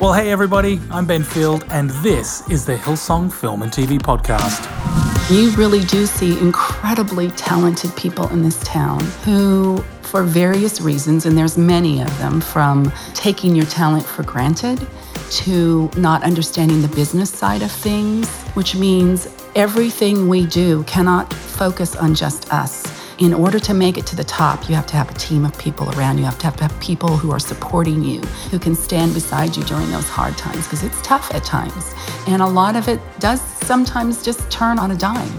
Well, hey everybody, I'm Ben Field, and this is the Hillsong Film and TV Podcast. You really do see incredibly talented people in this town who, for various reasons, and there's many of them, from taking your talent for granted to not understanding the business side of things, which means everything we do cannot focus on just us in order to make it to the top, you have to have a team of people around you. You have to have, to have people who are supporting you, who can stand beside you during those hard times, because it's tough at times. And a lot of it does sometimes just turn on a dime.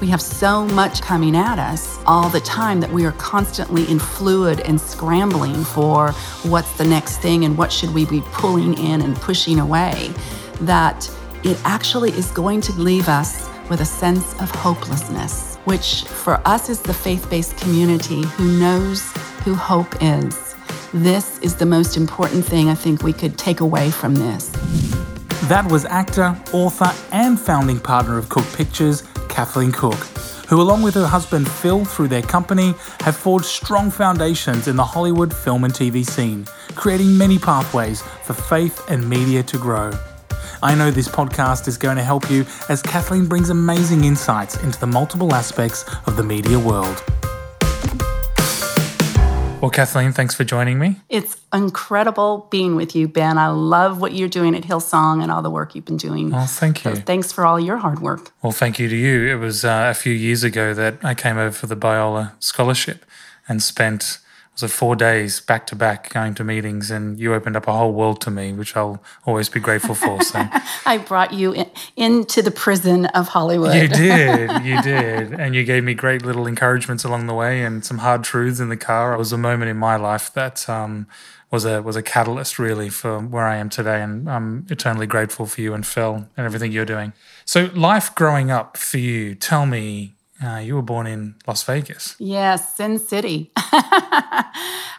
We have so much coming at us all the time that we are constantly in fluid and scrambling for what's the next thing and what should we be pulling in and pushing away that it actually is going to leave us with a sense of hopelessness which for us is the faith based community who knows who hope is. This is the most important thing I think we could take away from this. That was actor, author, and founding partner of Cook Pictures, Kathleen Cook, who, along with her husband Phil, through their company, have forged strong foundations in the Hollywood film and TV scene, creating many pathways for faith and media to grow. I know this podcast is going to help you as Kathleen brings amazing insights into the multiple aspects of the media world. Well, Kathleen, thanks for joining me. It's incredible being with you, Ben. I love what you're doing at Hillsong and all the work you've been doing. Oh, thank you. So thanks for all your hard work. Well, thank you to you. It was uh, a few years ago that I came over for the Biola Scholarship and spent was four days back to back going to meetings and you opened up a whole world to me which i'll always be grateful for so. I brought you in, into the prison of hollywood. You did you did. And you gave me great little encouragements along the way and some hard truths in the car. It was a moment in my life that um, was a was a catalyst really for where I am today, and I'm eternally grateful for you and Phil and everything you're doing. So, life growing up for you, tell me uh, you were born in Las Vegas. Yes, Sin City. uh,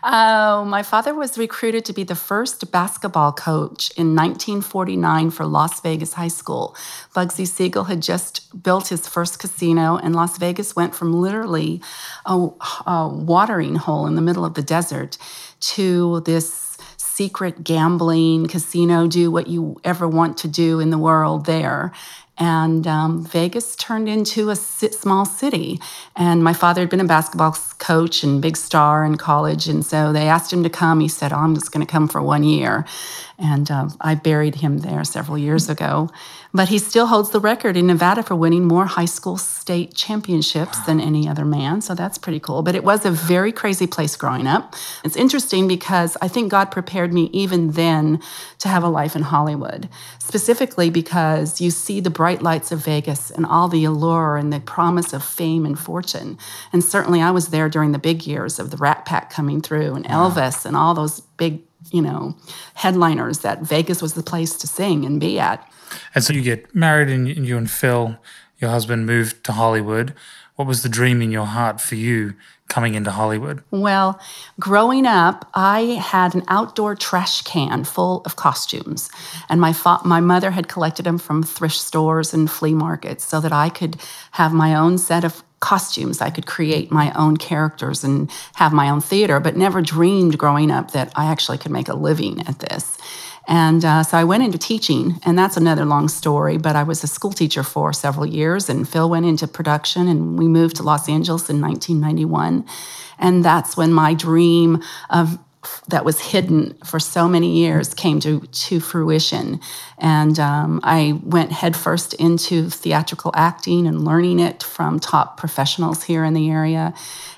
my father was recruited to be the first basketball coach in 1949 for Las Vegas High School. Bugsy Siegel had just built his first casino, and Las Vegas went from literally a, a watering hole in the middle of the desert to this secret gambling casino, do what you ever want to do in the world there. And um, Vegas turned into a small city. And my father had been a basketball coach and big star in college. And so they asked him to come. He said, Oh, I'm just going to come for one year. And uh, I buried him there several years ago. But he still holds the record in Nevada for winning more high school state championships than any other man. So that's pretty cool. But it was a very crazy place growing up. It's interesting because I think God prepared me even then to have a life in Hollywood, specifically because you see the bright lights of Vegas and all the allure and the promise of fame and fortune. And certainly I was there during the big years of the Rat Pack coming through and Elvis and all those big you know, headliners that Vegas was the place to sing and be at. And so you get married, and you and Phil, your husband, moved to Hollywood. What was the dream in your heart for you coming into Hollywood? Well, growing up, I had an outdoor trash can full of costumes, and my fa- my mother had collected them from thrift stores and flea markets so that I could have my own set of costumes. I could create my own characters and have my own theater, but never dreamed growing up that I actually could make a living at this. And uh, so I went into teaching, and that's another long story. But I was a school teacher for several years, and Phil went into production, and we moved to Los Angeles in 1991. And that's when my dream of that was hidden for so many years came to, to fruition. And um, I went headfirst into theatrical acting and learning it from top professionals here in the area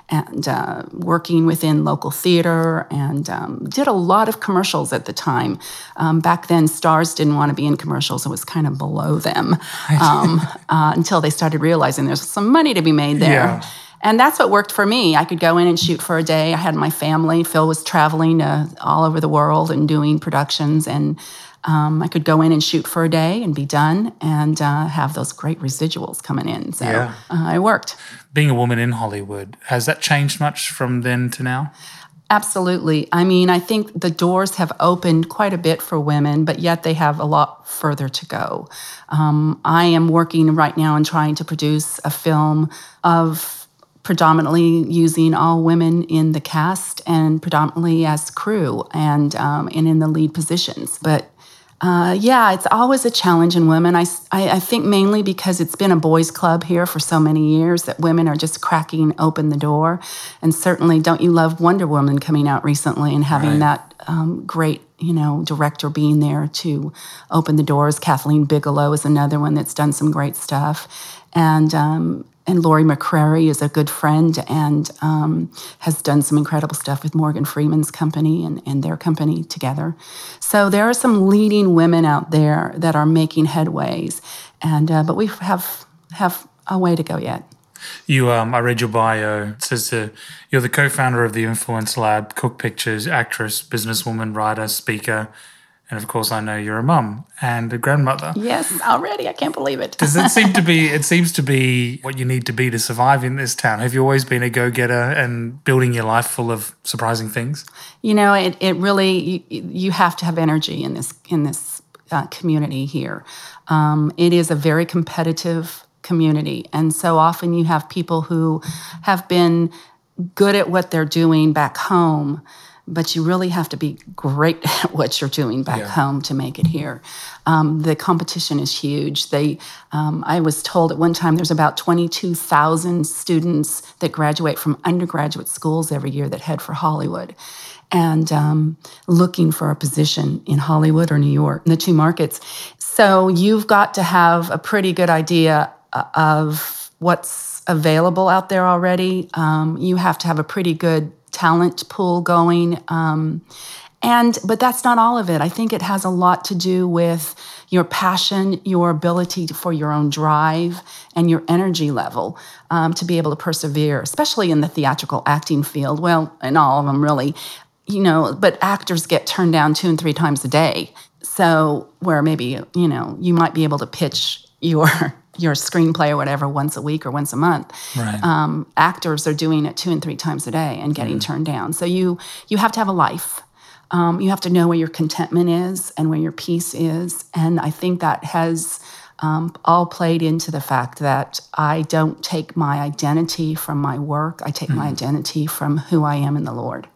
and uh, working within local theater and um, did a lot of commercials at the time. Um, back then, stars didn't want to be in commercials, it was kind of below them um, uh, until they started realizing there's some money to be made there. Yeah. And that's what worked for me. I could go in and shoot for a day. I had my family. Phil was traveling uh, all over the world and doing productions. And um, I could go in and shoot for a day and be done and uh, have those great residuals coming in. So yeah. uh, I worked. Being a woman in Hollywood, has that changed much from then to now? Absolutely. I mean, I think the doors have opened quite a bit for women, but yet they have a lot further to go. Um, I am working right now and trying to produce a film of predominantly using all women in the cast and predominantly as crew and um, and in the lead positions. But uh, yeah, it's always a challenge in women. I, I, I, think mainly because it's been a boys' club here for so many years that women are just cracking open the door. And certainly, don't you love Wonder Woman coming out recently and having right. that um, great, you know, director being there to open the doors? Kathleen Bigelow is another one that's done some great stuff. And um, and Lori McCreary is a good friend and um, has done some incredible stuff with Morgan Freeman's company and, and their company together. So there are some leading women out there that are making headways, and uh, but we have have a way to go yet. You, um, I read your bio. It says uh, you're the co-founder of the Influence Lab, Cook Pictures, actress, businesswoman, writer, speaker, and of course, I know you're a mum and a grandmother. Yes, already. I can't believe it. Does it seem to be? It seems to be what you need to be to survive in this town. Have you always been a go-getter and building your life full of surprising things? You know, it, it really you, you have to have energy in this in this uh, community here. Um, it is a very competitive community, and so often you have people who have been good at what they're doing back home but you really have to be great at what you're doing back yeah. home to make it here. Um, the competition is huge. They, um, I was told at one time there's about 22,000 students that graduate from undergraduate schools every year that head for Hollywood. And um, looking for a position in Hollywood or New York, in the two markets. So you've got to have a pretty good idea uh, of what's available out there already. Um, you have to have a pretty good talent pool going. Um, and but that's not all of it. I think it has a lot to do with your passion, your ability for your own drive, and your energy level um, to be able to persevere, especially in the theatrical acting field. Well, in all of them, really, you know. But actors get turned down two and three times a day. So where maybe you know you might be able to pitch your your screenplay or whatever once a week or once a month. Right. Um, actors are doing it two and three times a day and getting mm. turned down. So you you have to have a life. Um, you have to know where your contentment is and where your peace is. And I think that has um, all played into the fact that I don't take my identity from my work. I take mm. my identity from who I am in the Lord.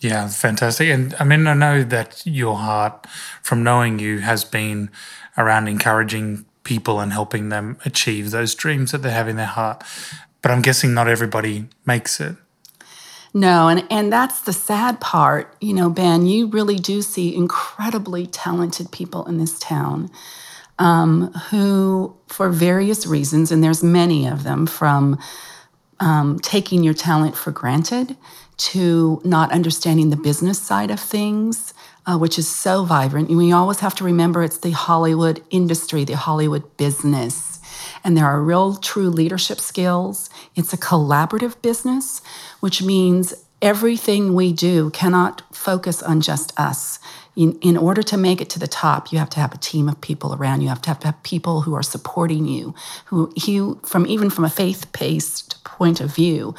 Yeah, fantastic. And I mean, I know that your heart, from knowing you, has been around encouraging people and helping them achieve those dreams that they have in their heart. But I'm guessing not everybody makes it. No, and, and that's the sad part. You know, Ben, you really do see incredibly talented people in this town um, who, for various reasons, and there's many of them, from um, taking your talent for granted to not understanding the business side of things uh, which is so vibrant. And we always have to remember it's the Hollywood industry, the Hollywood business. And there are real true leadership skills. It's a collaborative business, which means everything we do cannot focus on just us. In, in order to make it to the top, you have to have a team of people around you. You have to have, to have people who are supporting you, who, who from even from a faith-based point of view,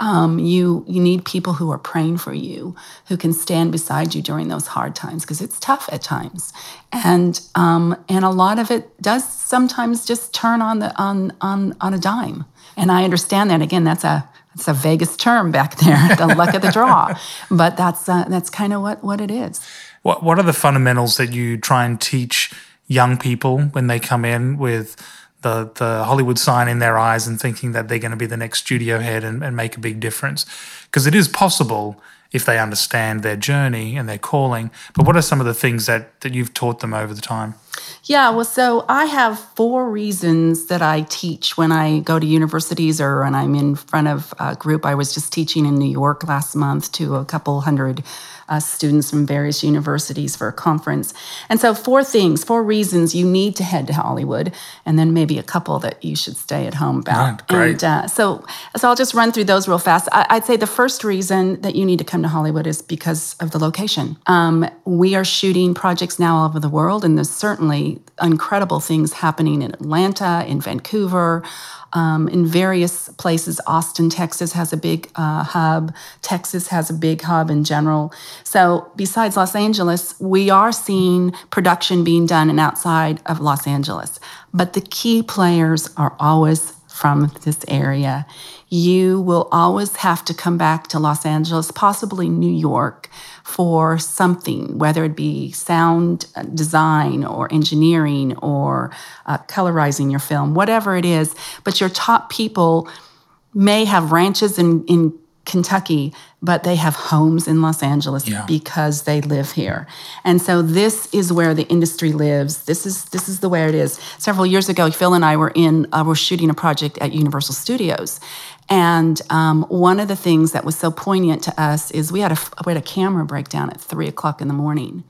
um, you you need people who are praying for you, who can stand beside you during those hard times because it's tough at times, and um, and a lot of it does sometimes just turn on the on on on a dime. And I understand that again. That's a it's a Vegas term back there, the luck of the draw, but that's uh, that's kind of what what it is. What what are the fundamentals that you try and teach young people when they come in with? The the Hollywood sign in their eyes and thinking that they're going to be the next studio head and, and make a big difference. Because it is possible if they understand their journey and their calling. But what are some of the things that, that you've taught them over the time? Yeah, well, so I have four reasons that I teach when I go to universities or when I'm in front of a group. I was just teaching in New York last month to a couple hundred uh, students from various universities for a conference. And so, four things, four reasons you need to head to Hollywood, and then maybe a couple that you should stay at home about. Yeah, great. And uh, so, so I'll just run through those real fast. I, would say the first reason that you need to come to Hollywood is because of the location. Um, we are shooting projects now all over the world, and there's certainly incredible things happening in Atlanta, in Vancouver um, in various places. Austin, Texas has a big uh, hub. Texas has a big hub in general. So, besides Los Angeles, we are seeing production being done and outside of Los Angeles. But the key players are always from this area. You will always have to come back to Los Angeles, possibly New York, for something, whether it be sound uh, design or engineering or uh, colorizing your film, whatever it is. But your top people may have ranches in, in Kentucky, but they have homes in Los Angeles yeah. because they live here. And so this is where the industry lives. This is this is the way it is. Several years ago, Phil and I were in uh, were shooting a project at Universal Studios, and um, one of the things that was so poignant to us is we had a we had a camera breakdown at three o'clock in the morning.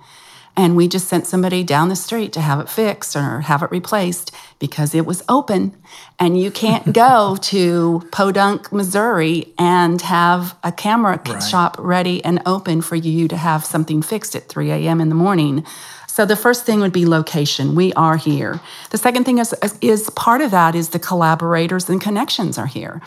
And we just sent somebody down the street to have it fixed or have it replaced because it was open. And you can't go to Podunk, Missouri and have a camera right. shop ready and open for you to have something fixed at 3 a.m. in the morning. So the first thing would be location. We are here. The second thing is, is part of that is the collaborators and connections are here.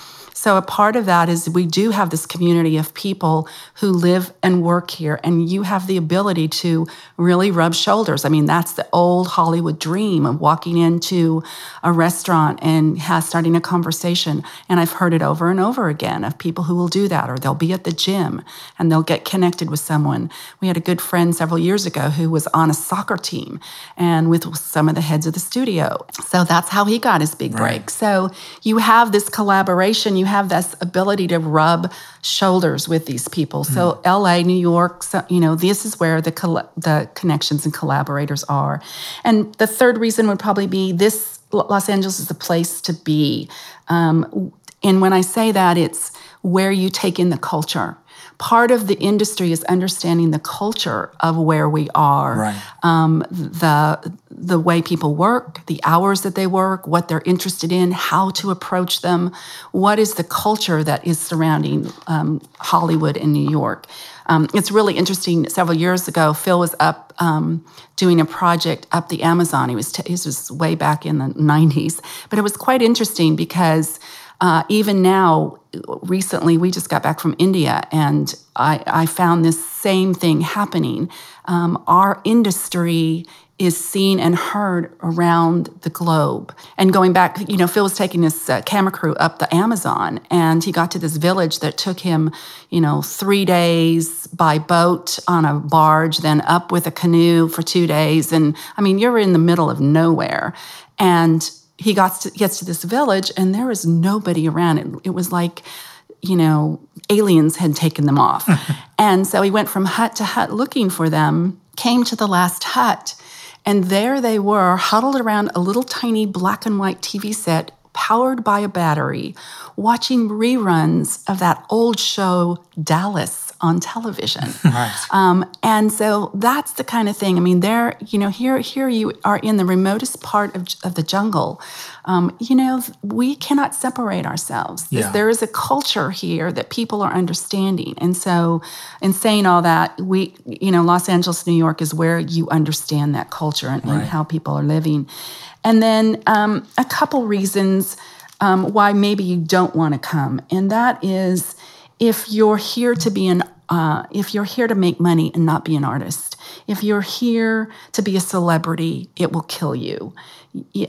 So, a part of that is we do have this community of people who live and work here, and you have the ability to really rub shoulders. I mean, that's the old Hollywood dream of walking into a restaurant and has, starting a conversation. And I've heard it over and over again of people who will do that, or they'll be at the gym and they'll get connected with someone. We had a good friend several years ago who was on a soccer team and with some of the heads of the studio. So, that's how he got his big break. Right. So, you have this collaboration. You have this ability to rub shoulders with these people. Mm. So LA, New York, so, you know, this is where the the connections and collaborators are. And the third reason would probably be this Los Angeles is the place to be. Um, and when I say that, it's where you take in the culture part of the industry is understanding the culture of where we are, right. um, the the way people work, the hours that they work, what they're interested in, how to approach them, what is the culture that is surrounding um, Hollywood and New York. Um, it's really interesting. Several years ago, Phil was up um, doing a project up the Amazon. He was t- he was way back in the '90s, but it was quite interesting because uh, even now, recently, we just got back from India, and I, I found this same thing happening. Um, our industry is seen and heard around the globe. And going back, you know, Phil was taking his uh, camera crew up the Amazon, and he got to this village that took him, you know, three days by boat on a barge, then up with a canoe for two days. And I mean, you're in the middle of nowhere. And he got to, gets to this village and there was nobody around. It, it was like, you know, aliens had taken them off. and so he went from hut to hut looking for them, came to the last hut, and there they were, huddled around a little tiny black and white TV set powered by a battery, watching reruns of that old show, Dallas on television. right. Um, and so that's the kind of thing. I mean, there, you know, here, here you are in the remotest part of, of the jungle. Um, you know, we cannot separate ourselves. Yeah. There is a culture here that people are understanding. And so, in saying all that, we, you know, Los Angeles, New York is where you understand that culture and, right. and how people are living. And then um, a couple reasons um, why maybe you don't want to come, and that is if you're here to be an uh, if you're here to make money and not be an artist, if you're here to be a celebrity, it will kill you.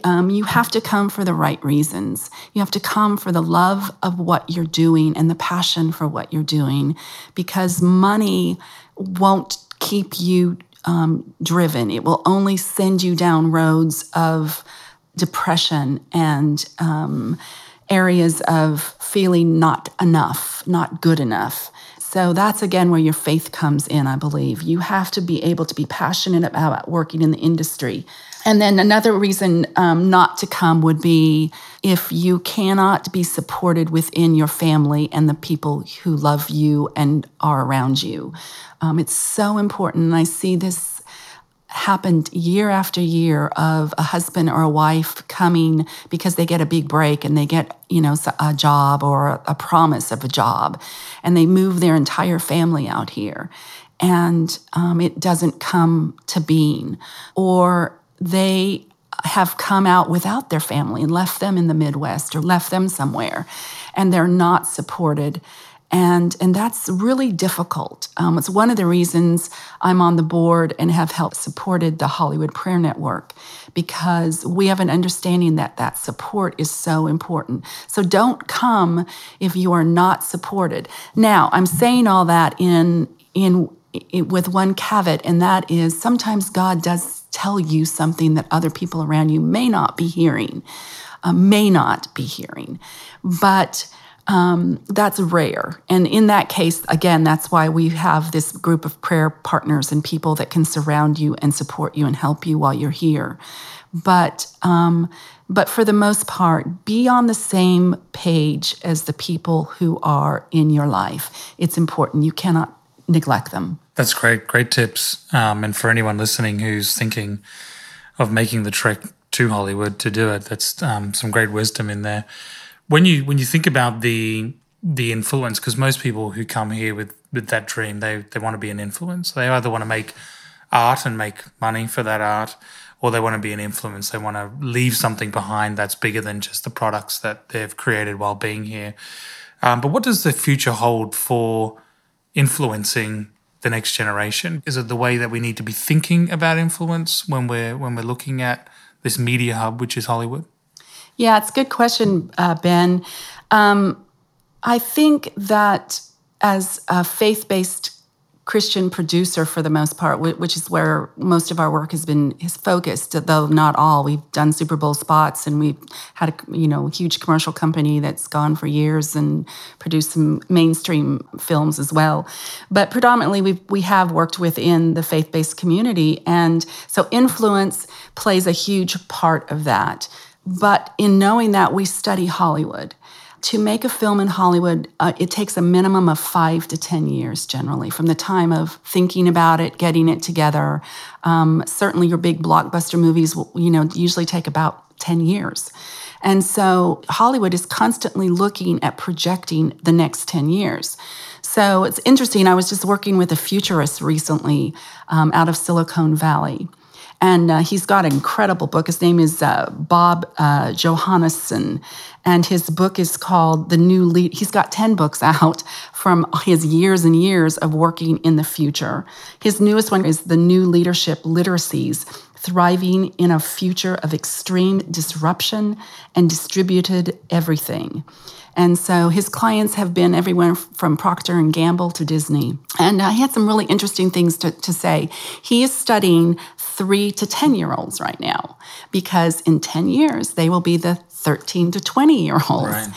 Um, you have to come for the right reasons. You have to come for the love of what you're doing and the passion for what you're doing because money won't keep you um, driven. It will only send you down roads of depression and um, areas of feeling not enough, not good enough. So that's again where your faith comes in, I believe. You have to be able to be passionate about working in the industry. And then another reason um, not to come would be if you cannot be supported within your family and the people who love you and are around you. Um, it's so important. And I see this happened year after year of a husband or a wife coming because they get a big break and they get you know a job or a promise of a job. And they move their entire family out here. And um, it doesn't come to being. Or they have come out without their family and left them in the midwest or left them somewhere. And they're not supported And, and that's really difficult. Um, it's one of the reasons I'm on the board and have helped supported the Hollywood Prayer Network because we have an understanding that that support is so important. So don't come if you are not supported. Now, I'm saying all that in in, in with one caveat, and that is sometimes God does tell you something that other people around you may not be hearing, uh, may not be hearing, but. Um, that's rare. And in that case, again, that's why we have this group of prayer partners and people that can surround you and support you and help you while you're here. But um, but for the most part, be on the same page as the people who are in your life. It's important. You cannot neglect them. That's great. Great tips. Um, and for anyone listening who's thinking of making the trek to Hollywood to do it, that's um, some great wisdom in there. When you when you think about the the influence, because most people who come here with with that dream, they they want to be an influence. They either want to make art and make money for that art, or they want to be an influence. They want to leave something behind that's bigger than just the products that they've created while being here. Um, but what does the future hold for influencing the next generation? Is it the way that we need to be thinking about influence when we're when we're looking at this media hub, which is Hollywood? Yeah, it's a good question, uh, Ben. Um, I think that as a faith based Christian producer for the most part, which is where most of our work has been is focused, though not all. We've done Super Bowl spots, and we've had a you know huge commercial company that's gone for years and produced some mainstream films as well. But predominantly, we we have worked within the faith based community, and so influence plays a huge part of that. But in knowing that, we study Hollywood to make a film in Hollywood, uh, it takes a minimum of five to 10 years generally from the time of thinking about it, getting it together. Um, certainly, your big blockbuster movies, will, you know, usually take about 10 years. And so Hollywood is constantly looking at projecting the next 10 years. So it's interesting. I was just working with a futurist recently um, out of Silicon Valley. And uh, he's got an incredible book. His name is uh, Bob uh, Johansen, and his book is called The New Lead. He's got 10 books out from his years and years of working in the future. His newest one is The New Leadership Literacies Thriving in a Future of Extreme Disruption and Distributed Everything. And so his clients have been everywhere from Procter and Gamble to Disney. And uh, he had some really interesting things to, to say. He is studying three to 10 year olds right now because in 10 years they will be the 13 to 20 year olds. Right.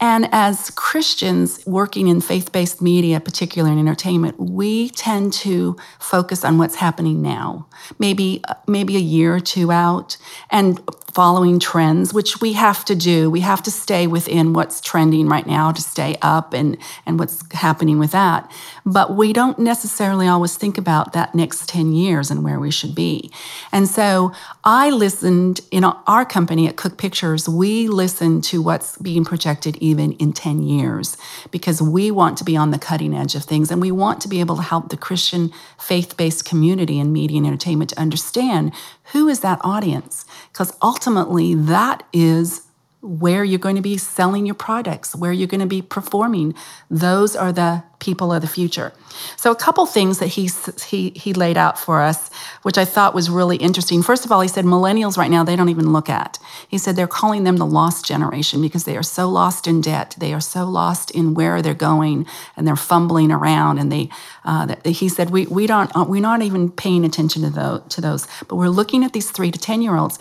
And as Christians working in faith based media, particularly in entertainment, we tend to focus on what's happening now, maybe, uh, maybe a year or two out, and following trends, which we have to do. We have to stay within what's trending right now to stay up and, and what's happening with that. But we don't necessarily always think about that next 10 years and where we should be. And so I listened in our company at Cook Pictures, we listen to what's being projected even in 10 years because we want to be on the cutting edge of things and we want to be able to help the Christian faith based community in media and entertainment to understand who is that audience? Because ultimately, that is where you're going to be selling your products, where you're going to be performing. Those are the people of the future. So a couple things that he he he laid out for us, which I thought was really interesting. First of all, he said millennials right now they don't even look at. He said they're calling them the lost generation because they are so lost in debt, they are so lost in where they're going, and they're fumbling around. And they, uh, he said we we don't uh, we're not even paying attention to those to those, but we're looking at these three to ten year olds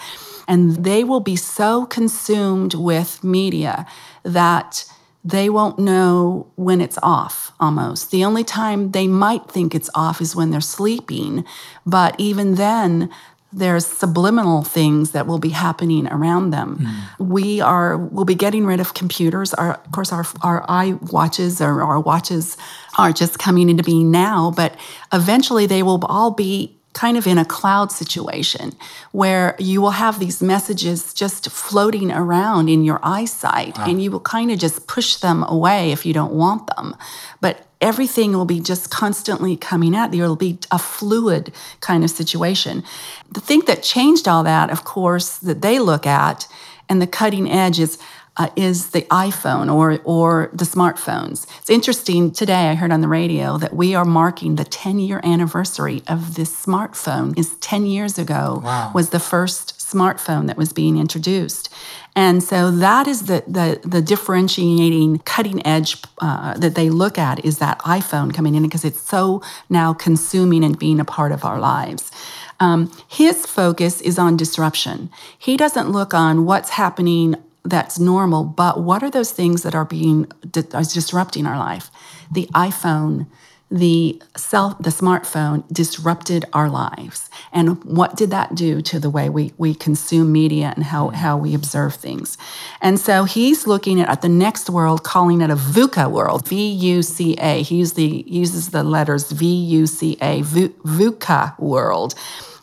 and they will be so consumed with media that they won't know when it's off almost. The only time they might think it's off is when they're sleeping. But even then, there's subliminal things that will be happening around them. Mm. We are we'll be getting rid of computers. Our, of course, our our eye watches or our watches are just coming into being now, but eventually they will all be kind of in a cloud situation where you will have these messages just floating around in your eyesight wow. and you will kind of just push them away if you don't want them. But everything will be just constantly coming at you. It'll be a fluid kind of situation. The thing that changed all that, of course, that they look at and the cutting edge is uh, is the iPhone or or the smartphones. It's interesting. Today, I heard on the radio that we are marking the 10 year anniversary of this smartphone. Is 10 years ago Wow. was the first smartphone that was being introduced. And so that is the the, the differentiating cutting edge uh, that they look at is that iPhone coming in because it's so now consuming and being a part of our lives. Um, his focus is on disruption. He doesn't look on what's happening that's normal, but what are those things that are being are disrupting our life? The iPhone, the cell, the smartphone disrupted our lives, and what did that do to the way we we consume media and how how we observe things? And so he's looking at, at the next world, calling it a VUCA world, V U C A. He uses the uses the letters V U C A, vu- VUCA world,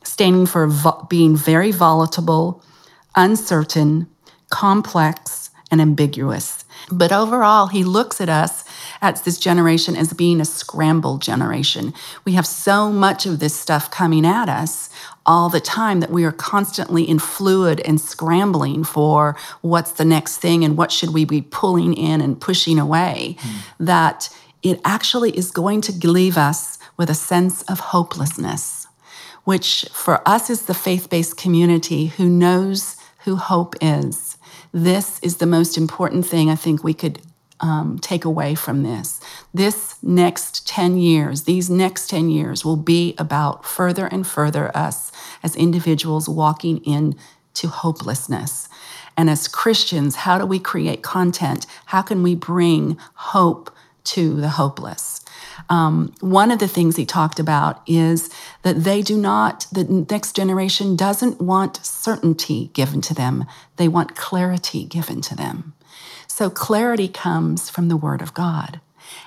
standing for vo- being very volatile, uncertain, complex, and ambiguous. But overall, he looks at us at this generation as being a scrambled generation. We have so much of this stuff coming at us all the time that we are constantly in fluid and scrambling for what's the next thing and what should we be pulling in and pushing away. Hmm. That it actually is going to leave us with a sense of hopelessness which for us is the faith based community who knows who hope is. This is the most important thing I think we could um, take away from this. This next 10 years, these next 10 years will be about further and further us as individuals walking into hopelessness. And as Christians, how do we create content? How can we bring hope to the hopeless? Um, one of the things he talked about is that they do not, the next generation doesn't want certainty given to them, they want clarity given to them. So clarity comes from the Word of God.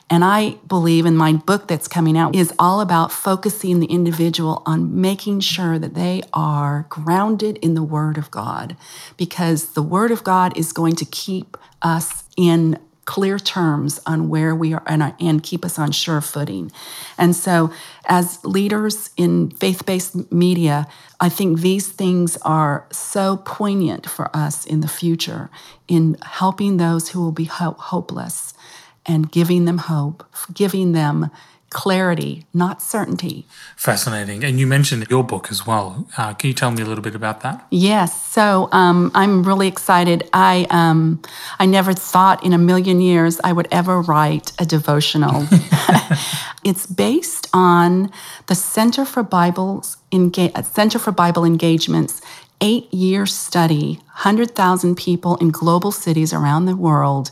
And I believe in my book that's coming out is all about focusing the individual on making sure that they are grounded in the Word of God, because the Word of God is going to keep us in clear terms on where we are and, and keep us on sure footing. And so, as leaders in faith based media, I think these things are so poignant for us in the future in helping those who will be ho- hopeless and giving them hope, giving them clarity, not certainty. Fascinating. And you mentioned your book as well. Uh, can you tell me a little bit about that? Yes, so um, I'm really excited. I um, I never thought in a million years I would ever write a devotional. it's based on the Center for Bible's Enga- Center for Bible Engagements eight year study, 100,000 people in global cities around the world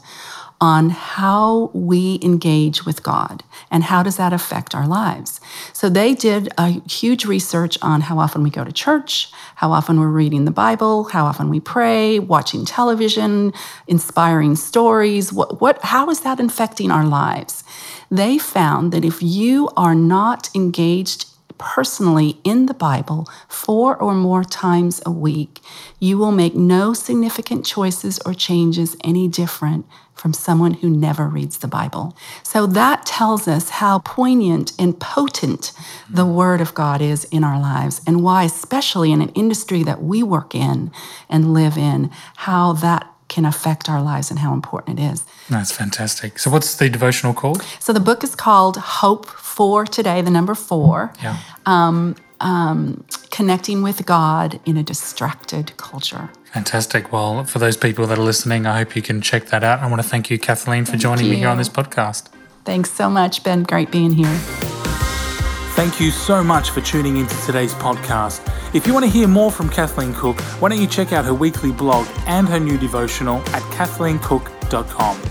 on how we engage with God and how does that affect our lives. So they did a huge research on how often we go to church, how often we're reading the Bible, how often we pray, watching television, inspiring stories, what, what how is that affecting our lives? They found that if you are not engaged personally in the Bible four or more times a week, you will make no significant choices or changes any different from someone who never reads the Bible. So that tells us how poignant and potent the Word of God is in our lives, and why, especially in an industry that we work in and live in, how that can affect our lives and how important it is. That's fantastic. So, what's the devotional called? So the book is called Hope for Today, the number four. Yeah. Um, um, connecting with God in a distracted culture. Fantastic. Well, for those people that are listening, I hope you can check that out. I want to thank you, Kathleen, for joining me here on this podcast. Thanks so much, Ben. Great being here. Thank you so much for tuning into today's podcast. If you want to hear more from Kathleen Cook, why don't you check out her weekly blog and her new devotional at kathleencook.com.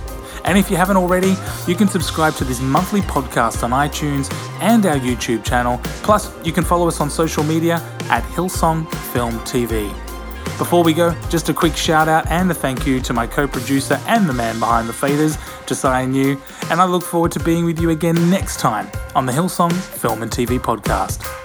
And if you haven't already, you can subscribe to this monthly podcast on iTunes and our YouTube channel. Plus, you can follow us on social media at Hillsong Film TV. Before we go, just a quick shout out and a thank you to my co producer and the man behind the faders, Josiah New, and I look forward to being with you again next time on the Hillsong Film and TV podcast.